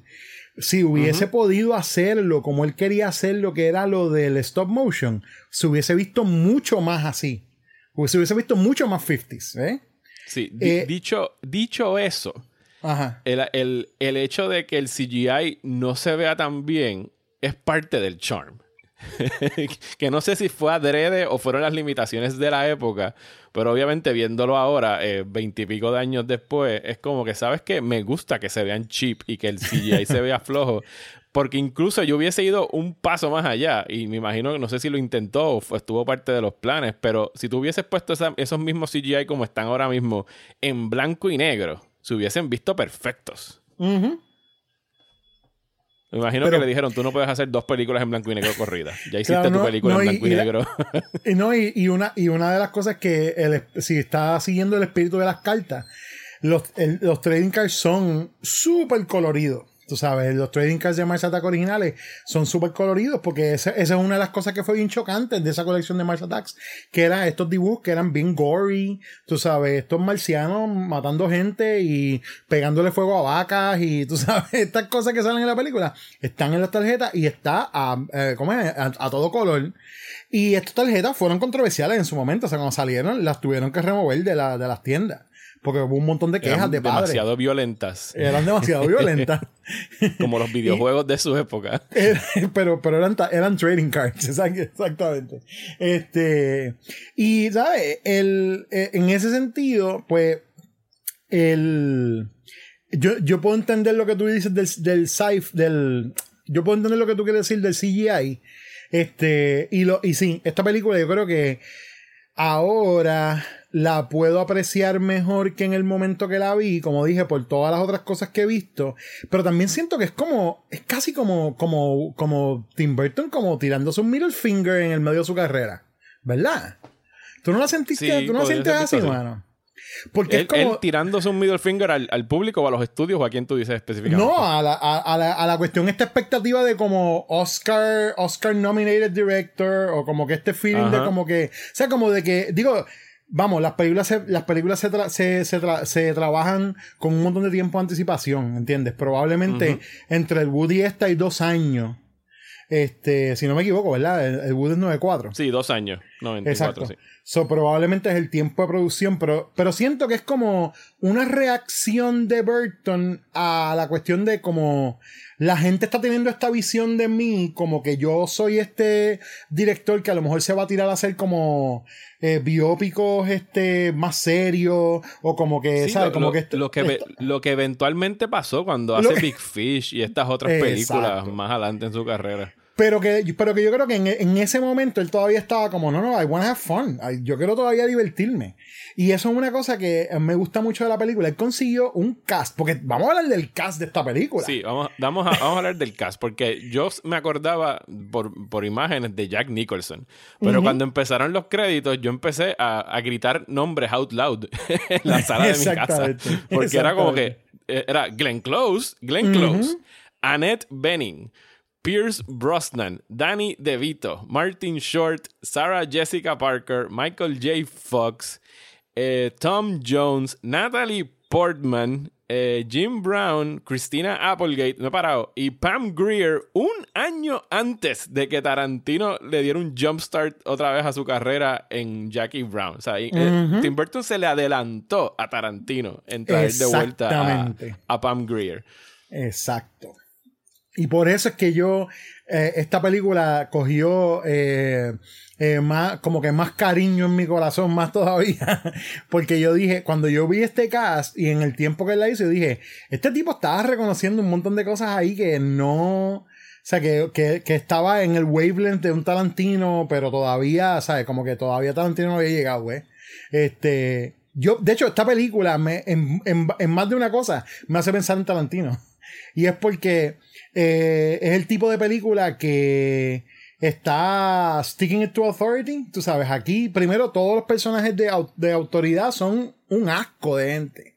Si hubiese podido hacerlo como él quería hacerlo, que era lo del stop motion, se hubiese visto mucho más así. Se hubiese visto mucho más 50s, ¿eh? Sí, eh, dicho, dicho eso, El, hecho de que el CGI no se vea tan bien es parte del charm. que no sé si fue adrede o fueron las limitaciones de la época, pero obviamente viéndolo ahora, eh, veintipico de años después, es como que, ¿sabes que Me gusta que se vean cheap y que el CGI se vea flojo, porque incluso yo hubiese ido un paso más allá y me imagino que no sé si lo intentó o estuvo parte de los planes, pero si tú hubieses puesto esos mismos CGI como están ahora mismo en blanco y negro, se hubiesen visto perfectos. Me imagino que le dijeron, tú no puedes hacer dos películas en blanco y negro corridas. Ya hiciste tu película en blanco y, negro. y, no, y, una, y una de las cosas que si está siguiendo el espíritu de las cartas, los, los trading cards son súper coloridos. Tú sabes, los trading cards de Mars Attack originales son súper coloridos porque esa, es una de las cosas que fue bien chocantes de esa colección de Mars Attacks, que eran estos dibujos que eran bien gory, tú sabes, estos marcianos matando gente y pegándole fuego a vacas y tú sabes, estas cosas que salen en la película están en las tarjetas y está a, eh, ¿cómo? A, todo color. Y estas tarjetas fueron controversiales en su momento, o sea, cuando salieron las tuvieron que remover de, la, de las tiendas porque hubo un montón de quejas de padres. Demasiado violentas. Eran demasiado violentas. Como los videojuegos de su época. pero, pero eran, eran trading cards, exactamente. Este, y, ¿sabes? El, eh, en ese sentido, pues, el, yo, yo puedo entender lo que tú dices del, del del, yo puedo entender lo que tú quieres decir del CGI. Este, y lo, y sí, esta película yo creo que ahora la puedo apreciar mejor que en el momento que la vi, como dije, por todas las otras cosas que he visto. Pero también siento que es como, es casi como, como, como Tim Burton, como tirándose un middle finger en el medio de su carrera. ¿Verdad? ¿Tú no la sentiste? ¿Tú no la sientes así, mano? Porque es como. tirándose un middle finger al, público o a los estudios o a quién tú dices específicamente. No, a la, a, la, a la cuestión, esta expectativa de como Oscar, Oscar nominated director o como que este feeling de como que. O sea, como de que. Digo, vamos, las películas se, las películas se, se, trabajan con un montón de tiempo de anticipación, ¿entiendes? Probablemente entre el Woody y esta hay dos años. Este, si no me equivoco, ¿verdad? El, Woody es 94. Sí, dos años. 94, sí. So, probablemente es el tiempo de producción, pero, pero siento que es como una reacción de Burton a la cuestión de como la gente está teniendo esta visión de mí, como que yo soy este director que a lo mejor se va a tirar a hacer como eh, biópicos este, más serios, o como que, ¿sabes? Como que, lo, que lo que eventualmente pasó cuando hace Big Fish y estas otras películas más adelante en su carrera. Pero que, pero que yo creo que en, ese momento él todavía estaba como, no, no, I wanna have fun. Yo quiero todavía divertirme. Y eso es una cosa que me gusta mucho de la película. Él consiguió un cast, porque vamos a hablar del cast de esta película. Sí, vamos, vamos, a, vamos a hablar del cast, porque yo me acordaba por, por imágenes de Jack Nicholson. Pero cuando empezaron los créditos, yo empecé a, gritar nombres out loud en la sala de mi casa. Porque era como que, eh, era Glenn Close, Glenn Close, Annette Benning. Pierce Brosnan, Danny DeVito, Martin Short, Sarah Jessica Parker, Michael J. Fox, eh, Tom Jones, Natalie Portman, eh, Jim Brown, Christina Applegate, no he parado, y Pam Greer un año antes de que Tarantino le diera un jumpstart otra vez a su carrera en Jackie Brown. O sea, eh, Tim Burton se le adelantó a Tarantino en traer de vuelta a Pam Greer. Exacto. Y por eso es que yo, eh, esta película cogió eh, eh, más, como que más cariño en mi corazón, más todavía. Porque yo dije, cuando yo vi este cast y en el tiempo que la hice, yo dije, este tipo estaba reconociendo un montón de cosas ahí que no. O sea, que, que, que estaba en el wavelength de un Tarantino, pero todavía, ¿sabes? Como que todavía Tarantino no había llegado, güey. Este. Yo, de hecho, esta película me, en, en, en más de una cosa me hace pensar en Tarantino. Y es porque eh, es el tipo de película que está sticking it to authority. Tú sabes, aquí primero todos los personajes de, de autoridad son un asco de gente.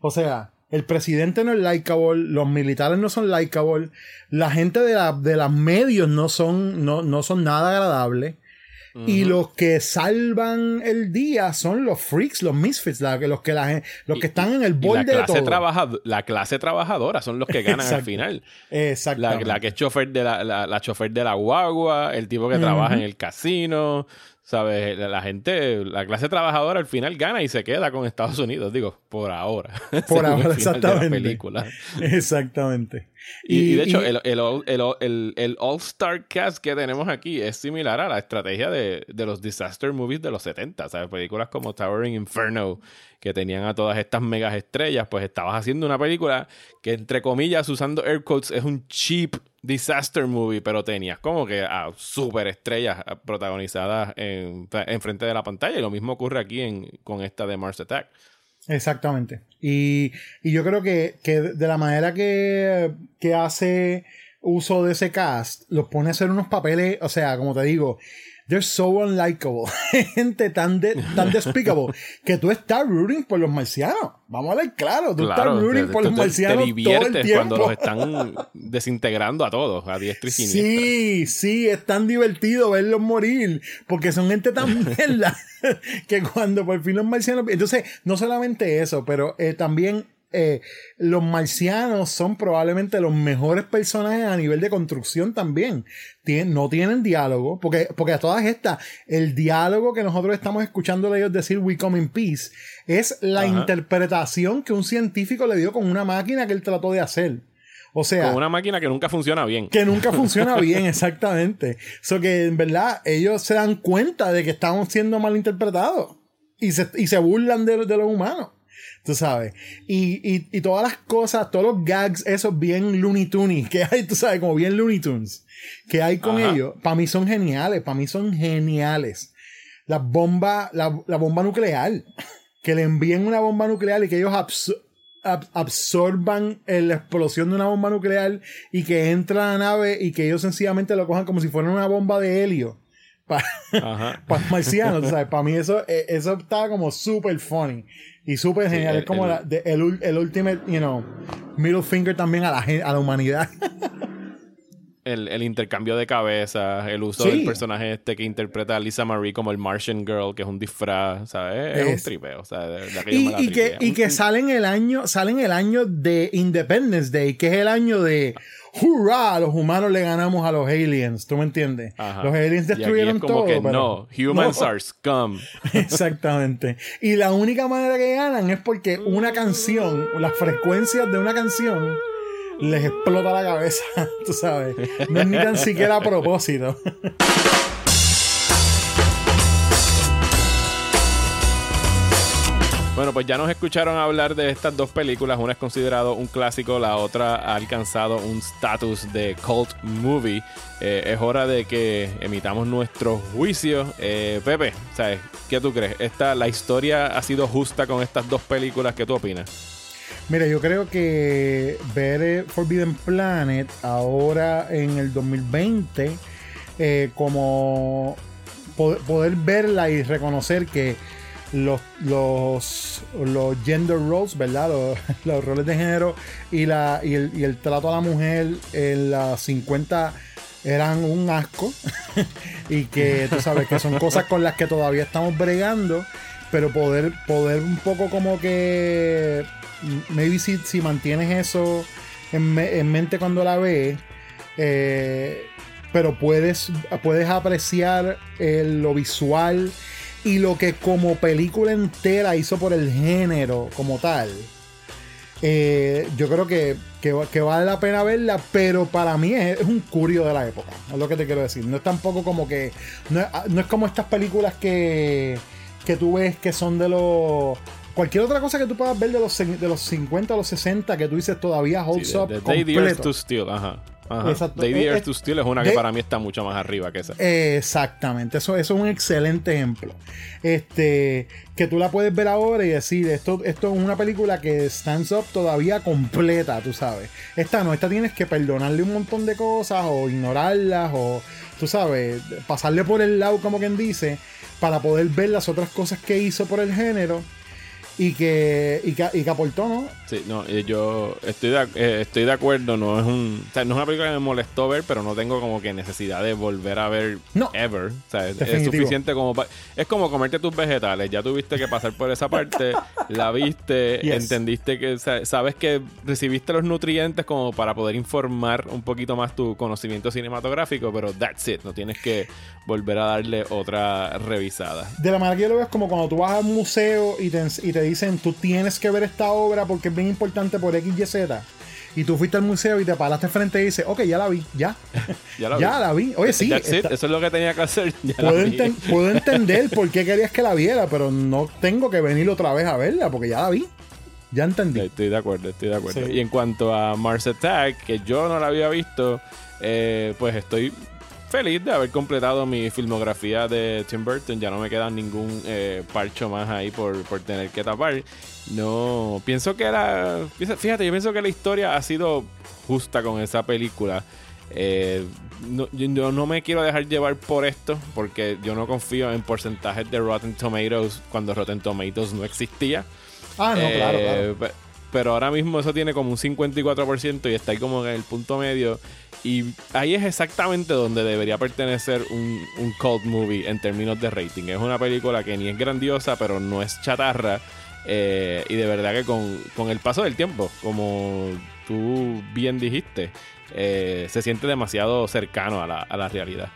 O sea, el presidente no es likeable, los militares no son likeable, la gente de, la, de medios no son, no, no son nada Y los que salvan el día son los freaks, los misfits, los que, la, los que están en el borde de todo. La clase trabajadora son los que ganan al final. Exacto. La, que es chofer de la, la, chofer de la guagua, el tipo que trabaja en el casino. ¿Sabes? La, gente, la clase trabajadora al final gana y se queda con Estados Unidos, digo, por ahora. Por ahora, exactamente. película. Exactamente. Y, de hecho, el, el, All-Star Cast que tenemos aquí es similar a la estrategia de, de los disaster movies de los 70, ¿sabes? Películas como Towering Inferno, que tenían a todas estas megas estrellas, pues estabas haciendo una película que, entre comillas, usando air quotes, es un cheap disaster movie, pero tenías como que a super estrellas protagonizadas en, en frente de la pantalla. Y lo mismo ocurre aquí en, con esta de Mars Attack. Exactamente. Y, y yo creo que, que, de la manera que, que hace uso de ese cast, los pone a hacer unos papeles, o sea, como te digo, they're so unlikable. Gente tan, de, tan despicable que tú estás rooting por los marcianos. Vamos a ver claro. Tú estás rooting por los marcianos. Te diviertes cuando los están desintegrando a todos, a diestra y siniestra. Sí, sí, es tan divertido verlos morir. Porque son gente tan mierda que cuando por fin los marcianos. Entonces, no solamente eso, pero eh, también eh, los marcianos son probablemente los mejores personajes a nivel de construcción también. no tienen diálogo, porque, porque a todas estas, el diálogo que nosotros estamos escuchando de ellos decir We Come in Peace es la interpretación que un científico le dio con una máquina que él trató de hacer. O sea. Con una máquina que nunca funciona bien. Que nunca funciona bien, exactamente. So que en verdad ellos se dan cuenta de que estamos siendo malinterpretados. Y se, y se burlan de, de los humanos. Tú sabes. Y, y, y, todas las cosas, todos los gags, esos bien Looney Tunes que hay, tú sabes, como bien Looney Tunes que hay con ellos, para mí son geniales. Para mí son geniales. La bomba, la, la bomba nuclear. Que le envíen una bomba nuclear y que ellos absorban la explosión de una bomba nuclear y que entra a la nave y que ellos sencillamente lo cojan como si fuera una bomba de helio. Para pa marcianos, ¿sabes? Para mí eso, eh, eso estaba como súper funny y súper genial. es como el, el, el, ultimate, you know, middle finger también a la, a la humanidad. el, intercambio de cabezas, el uso del personaje este que interpreta a Lisa Marie como el Martian Girl, que es un disfraz, ¿sabes? Es, un tripeo, o sea, y, que, y que sale en el año, sale en el año de Independence Day, que es el año de ¡Hurra! Los humanos le ganamos a los aliens, ¿tú me entiendes? Los aliens destruyeron todo. Que no, humans are scum. Exactamente. Y la única manera que ganan es porque una canción, las frecuencias de una canción les explota la cabeza, tú sabes. No es ni tan siquiera a propósito. Bueno, pues ya nos escucharon hablar de estas dos películas. Una es considerado un clásico, la otra ha alcanzado un status de cult movie. Eh, es hora de que emitamos nuestro juicio. Eh, Pepe, ¿sabes? ¿Qué tú crees? Esta, ¿La historia ha sido justa con estas dos películas? ¿Qué tú opinas? Mira, yo creo que ver Forbidden Planet ahora en el 2020, eh, como poder, verla y reconocer que los, los, los gender roles, ¿verdad? Los, roles de género y, la, y, el, y el trato a la mujer en las 50 eran un asco y que tú sabes que son cosas con las que todavía estamos bregando pero poder poder un poco como que maybe si, si mantienes eso en, mente cuando la ves, eh, pero puedes, puedes apreciar lo visual y lo que como película entera hizo por el género como tal. Eh, yo creo que, que, vale la pena verla, pero para mí es, un curio de la época, es lo que te quiero decir. No es tampoco como que. No es, no es como estas películas que, que tú ves que son de los cualquier otra cosa que tú puedas ver de los, de los 50 a los 60 que tú dices todavía holds up. Day the to Steel, ajá. Exacto. Day the eh, Earth to Steel es una que para mí está mucho más arriba que esa. Exactamente, eso, eso es un excelente ejemplo. Este, que tú la puedes ver ahora y decir, esto, esto es una película que stands up todavía completa, tú sabes. Esta no, esta tienes que perdonarle un montón de cosas o ignorarlas o, tú sabes, pasarle por el lado, como quien dice, para poder ver las otras cosas que hizo por el género y que, y que, y que aportó, ¿no? Sí, no, yo estoy de, eh, estoy de acuerdo, no es un, o sea, no es una película que me molestó ver, pero no tengo como que necesidad de volver a ver no, ever. O sea, es, suficiente como es como comerte tus vegetales, ya tuviste que pasar por esa parte, la viste, entendiste que sabes que recibiste los nutrientes como para poder informar un poquito más tu conocimiento cinematográfico, pero that's it, no tienes que volver a darle otra revisada. De la manera que yo lo veo es como cuando tú vas a un museo y te, y te dicen, tú tienes que ver esta obra porque es bien importante por X, Y, Z. Y tú fuiste al museo y te paraste frente y dices, ok, ya la vi, ya. ya, la, vi. Oye, sí. eso es lo que tenía que hacer. puedo, entender por qué querías que la viera, pero no tengo que venir otra vez a verla porque ya la vi. Ya entendí. Estoy de acuerdo, estoy de acuerdo. Y en cuanto a Mars Attack, que yo no la había visto, eh, pues estoy feliz de haber completado mi filmografía de Tim Burton. Ya no me queda ningún eh, parcho más ahí por, tener que tapar. No, pienso que era. Fíjate, yo pienso que la historia ha sido justa con esa película. Eh, no, yo no me quiero dejar llevar por esto, porque yo no confío en porcentajes de Rotten Tomatoes cuando Rotten Tomatoes no existía. Ah, no, claro, claro. Pero ahora mismo eso tiene como un 54% y está ahí como en el punto medio. Y ahí es exactamente donde debería pertenecer un, un cult movie en términos de rating. Es una película que ni es grandiosa, pero no es chatarra. Eh, y de verdad que con, el paso del tiempo, como tú bien dijiste, eh, se siente demasiado cercano a la, a la realidad.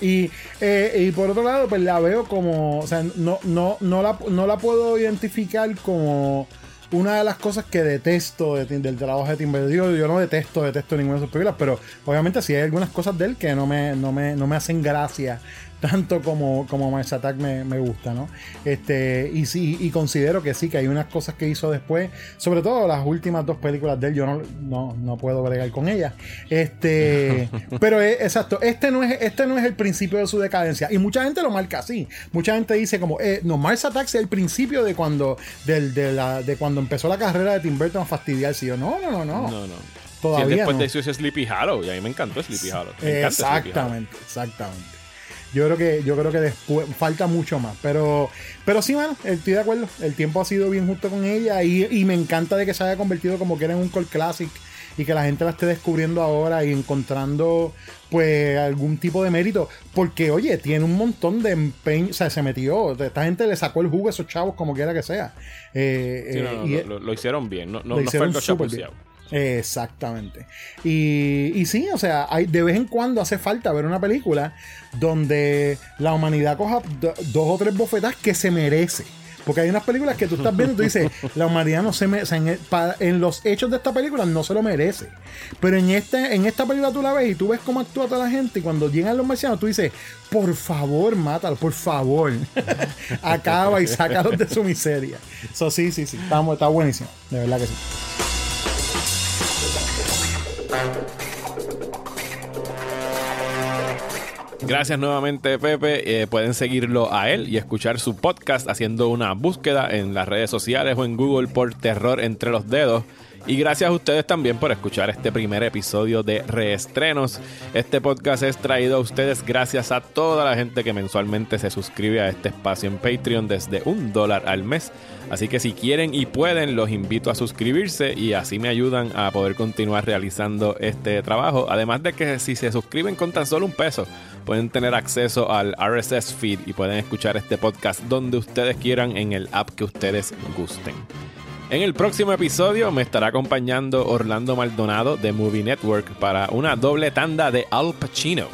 Y, eh, y, por otro lado, pues la veo como, o sea, no, no, no, la, no la puedo identificar como una de las cosas que detesto del trabajo de Tim Burton. Yo, yo, no detesto, detesto ninguna de sus películas, pero obviamente sí hay algunas cosas de él que no me, no me, no me hacen gracia tanto como, como Mars Attack me, me, gusta, ¿no? Este, y sí, y considero que sí, que hay unas cosas que hizo después, sobre todo las últimas dos películas de él, yo no, no, no puedo bregar con ellas. Este, pero es, exacto, este no, es, este no es el principio de su decadencia. Y mucha gente lo marca así. Mucha gente dice como, eh, no, Mars Attack es el principio de cuando, del, de, la, de cuando empezó la carrera de Tim Burton a fastidiarse. yo, no, no, no, no. No, no. Todavía después de eso es Sleepy Hollow y a mí me encantó Sleepy Hollow. exactamente, exactamente. Yo creo que, yo creo que después falta mucho más. Pero, pero sí, mano, estoy de acuerdo. El tiempo ha sido bien justo con ella. Y, me encanta de que se haya convertido como que en un cult classic. Y que la gente la esté descubriendo ahora y encontrando pues algún tipo de mérito. Porque, oye, tiene un montón de empeño. O sea, se metió. Esta gente le sacó el jugo a esos chavos como quiera que sea. Eh, eh, lo, hicieron bien. No, no, lo hicieron fue bien. Exactamente. Y, y, sí, o sea, hay, de vez en cuando hace falta ver una película donde la humanidad coja dos o tres bofetas que se merece. Porque hay unas películas que tú estás viendo y tú dices, la humanidad no se merece. En, en, los hechos de esta película no se lo merece. Pero en, este, en esta película tú la ves y tú ves cómo actúa toda la gente. Y cuando llegan los marcianos, tú dices, por favor, mátalo, por favor. Acaba y sácalos de su miseria. Eso sí, sí, sí. Está, está buenísimo. De verdad que sí. Gracias nuevamente, Pepe. Eh, pueden seguirlo a él y escuchar su podcast haciendo una búsqueda en las redes sociales o en Google por Terror entre los dedos. Y gracias a ustedes también por escuchar este primer episodio de Reestrenos. Este podcast es traído a ustedes gracias a toda la gente que mensualmente se suscribe a este espacio en Patreon desde un dólar al mes. Así que si quieren y pueden, los invito a suscribirse y así me ayudan a poder continuar realizando este trabajo. Además de que si se suscriben con tan solo un peso, pueden tener acceso al RSS feed y pueden escuchar este podcast donde ustedes quieran en el app que ustedes gusten. En el próximo episodio me estará acompañando Orlando Maldonado de Movie Network para una doble tanda de Al Pacino.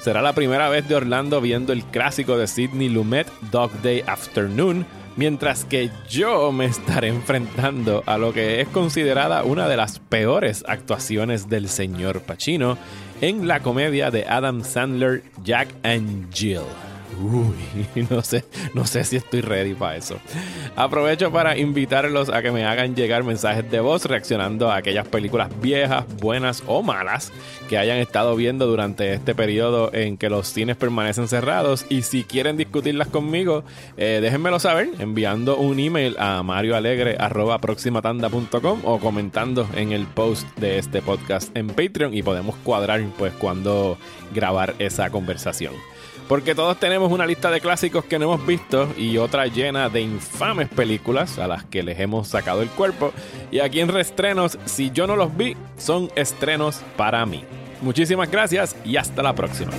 Será la primera vez de Orlando viendo el clásico de Sidney Lumet, Dog Day Afternoon, mientras que yo me estaré enfrentando a lo que es considerada una de las peores actuaciones del señor Pacino en la comedia de Adam Sandler, Jack and Jill. Uy, no sé, no sé si estoy ready para eso. Aprovecho para invitarlos a que me hagan llegar mensajes de voz reaccionando a aquellas películas viejas, buenas o malas que hayan estado viendo durante este periodo en que los cines permanecen cerrados. Y si quieren discutirlas conmigo, eh, déjenmelo saber enviando un email a marioalegre.proximatanda.com o comentando en el post de este podcast en Patreon y podemos cuadrar pues cuando grabar esa conversación. Porque todos tenemos una lista de clásicos que no hemos visto y otra llena de infames películas a las que les hemos sacado el cuerpo. Y aquí en Restrenos, si yo no los vi, son estrenos para mí. Muchísimas gracias y hasta la próxima.